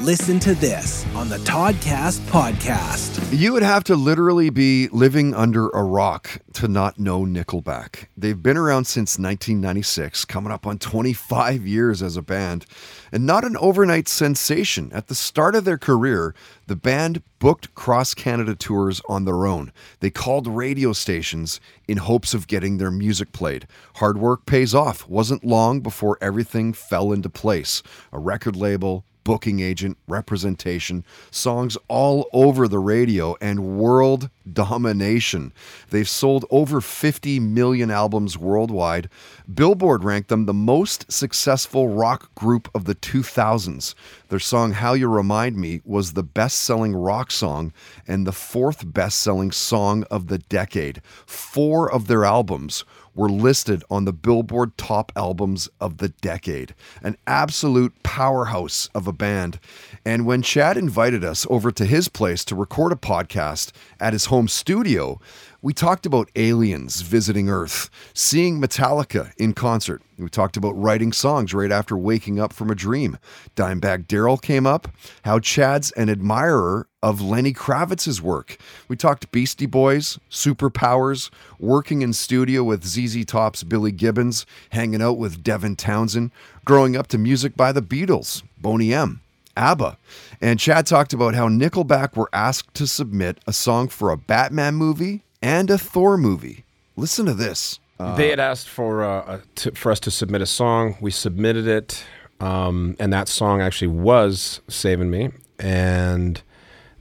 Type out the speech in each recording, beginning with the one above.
listen to this on the Toddcast podcast. You would have to literally be living under a rock to not know Nickelback. They've been around since 1996, coming up on 25 years as a band, and not an overnight sensation. At the start of their career, the band booked cross Canada tours on their own. They called radio stations in hopes of getting their music played. Hard work pays off. Wasn't long before everything fell into place. A record label, booking agent, representation, songs all over the radio, and world domination. They've sold over 50 million albums worldwide. Billboard ranked them the most successful rock group of the 2000s. Their song How You Remind Me was the best selling rock song and the fourth best selling song of the decade. Four of their albums were listed on the Billboard Top Albums of the Decade. An absolute powerhouse of a band. And when Chad invited us over to his place to record a podcast at his home studio, we talked about aliens visiting Earth, seeing Metallica in concert. We talked about writing songs right after waking up from a dream. Dimebag Darrell came up, how Chad's an admirer of Lenny Kravitz's work. We talked Beastie Boys, superpowers, working in studio with ZZ Top's Billy Gibbons, hanging out with Devin Townsend, growing up to music by the Beatles, Boney M. ABBA. And Chad talked about how Nickelback were asked to submit a song for a Batman movie and a Thor movie. Listen to this. they had asked for uh, to, for us to submit a song. We submitted it, um, and that song actually was "Saving Me." And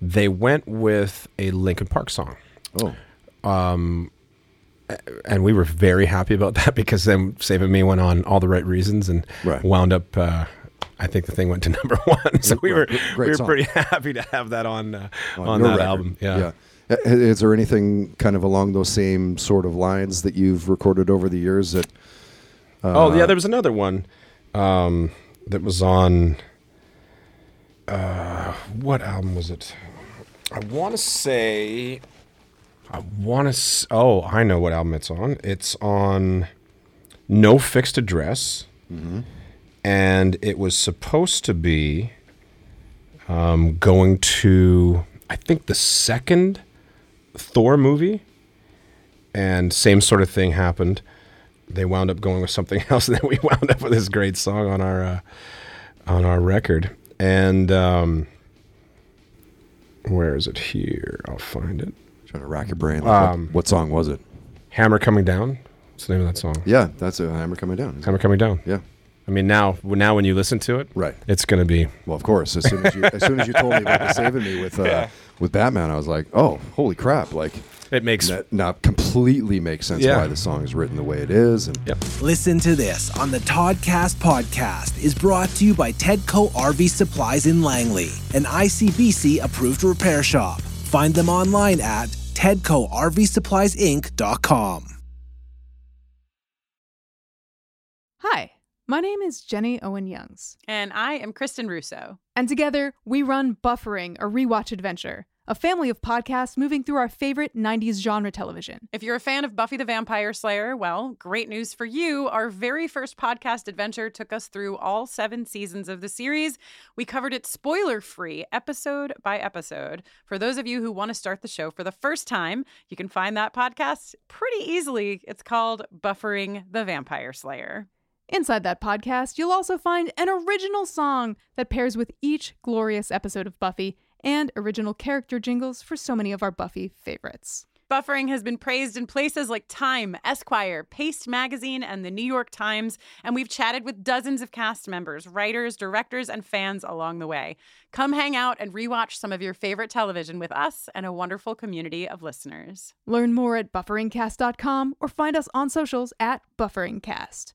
they went with a Linkin Park song, Oh, and we were very happy about that because then "Saving Me" went on all the right reasons and Right. wound up. Uh, I think the thing went to number one, so we were Great we were song. pretty happy to have that on uh, on, your that record. album. Yeah. Yeah. Uh, Is there anything kind of along those same sort of lines that you've recorded over the years that oh yeah, there was another one um, that was on. Uh, what album was it? I want to say. I want to. Oh, I know what album it's on. It's on No Fixed Address, and it was supposed to be um, going to. I think the second Thor movie, and same sort of thing happened. They wound up going with something else, and then we wound up with this great song on our uh, on our record. And um, where is it here? I'll find it. trying to rack your brain? Like what- Um, what, song was it? Hammer coming down. What's the name of that song? Yeah, that's a hammer coming down. it? Hammer coming down. Yeah. I mean, now now when you listen to it, Right. it's gonna be Well, of course. As soon as you, as soon as you told me about the saving me with uh, with Batman, I was like, oh, holy crap! Like it makes that now completely makes sense Yeah. why the song is written the way it is. And Yep. Listen to this on the Toddcast podcast is brought to you by Tedco RV Supplies in Langley, an ICBC approved repair shop. Find them online at tedcorvsuppliesinc.com. Hi, my name is Jenny Owen Youngs, And I am Kristen Russo. and together we run Buffering, a rewatch adventure, a family of podcasts moving through our favorite 90s genre television. If you're a fan of Buffy the Vampire Slayer, well, great news for you. Our very first podcast adventure took us through all seven seasons of the series. We covered it spoiler free, episode by episode. For those of you who want to start the show for the first time, you can find that podcast pretty easily. It's called Buffering the Vampire Slayer. Inside that podcast, you'll also find an original song that pairs with each glorious episode of Buffy and original character jingles for so many of our Buffy favorites. Buffering has been praised in places like Time, Esquire, Paste Magazine, and the New York Times, and we've chatted with dozens of cast members, writers, directors, and fans along the way. Come hang out and rewatch some of your favorite television with us and a wonderful community of listeners. Learn more at bufferingcast.com or find us on socials at bufferingcast.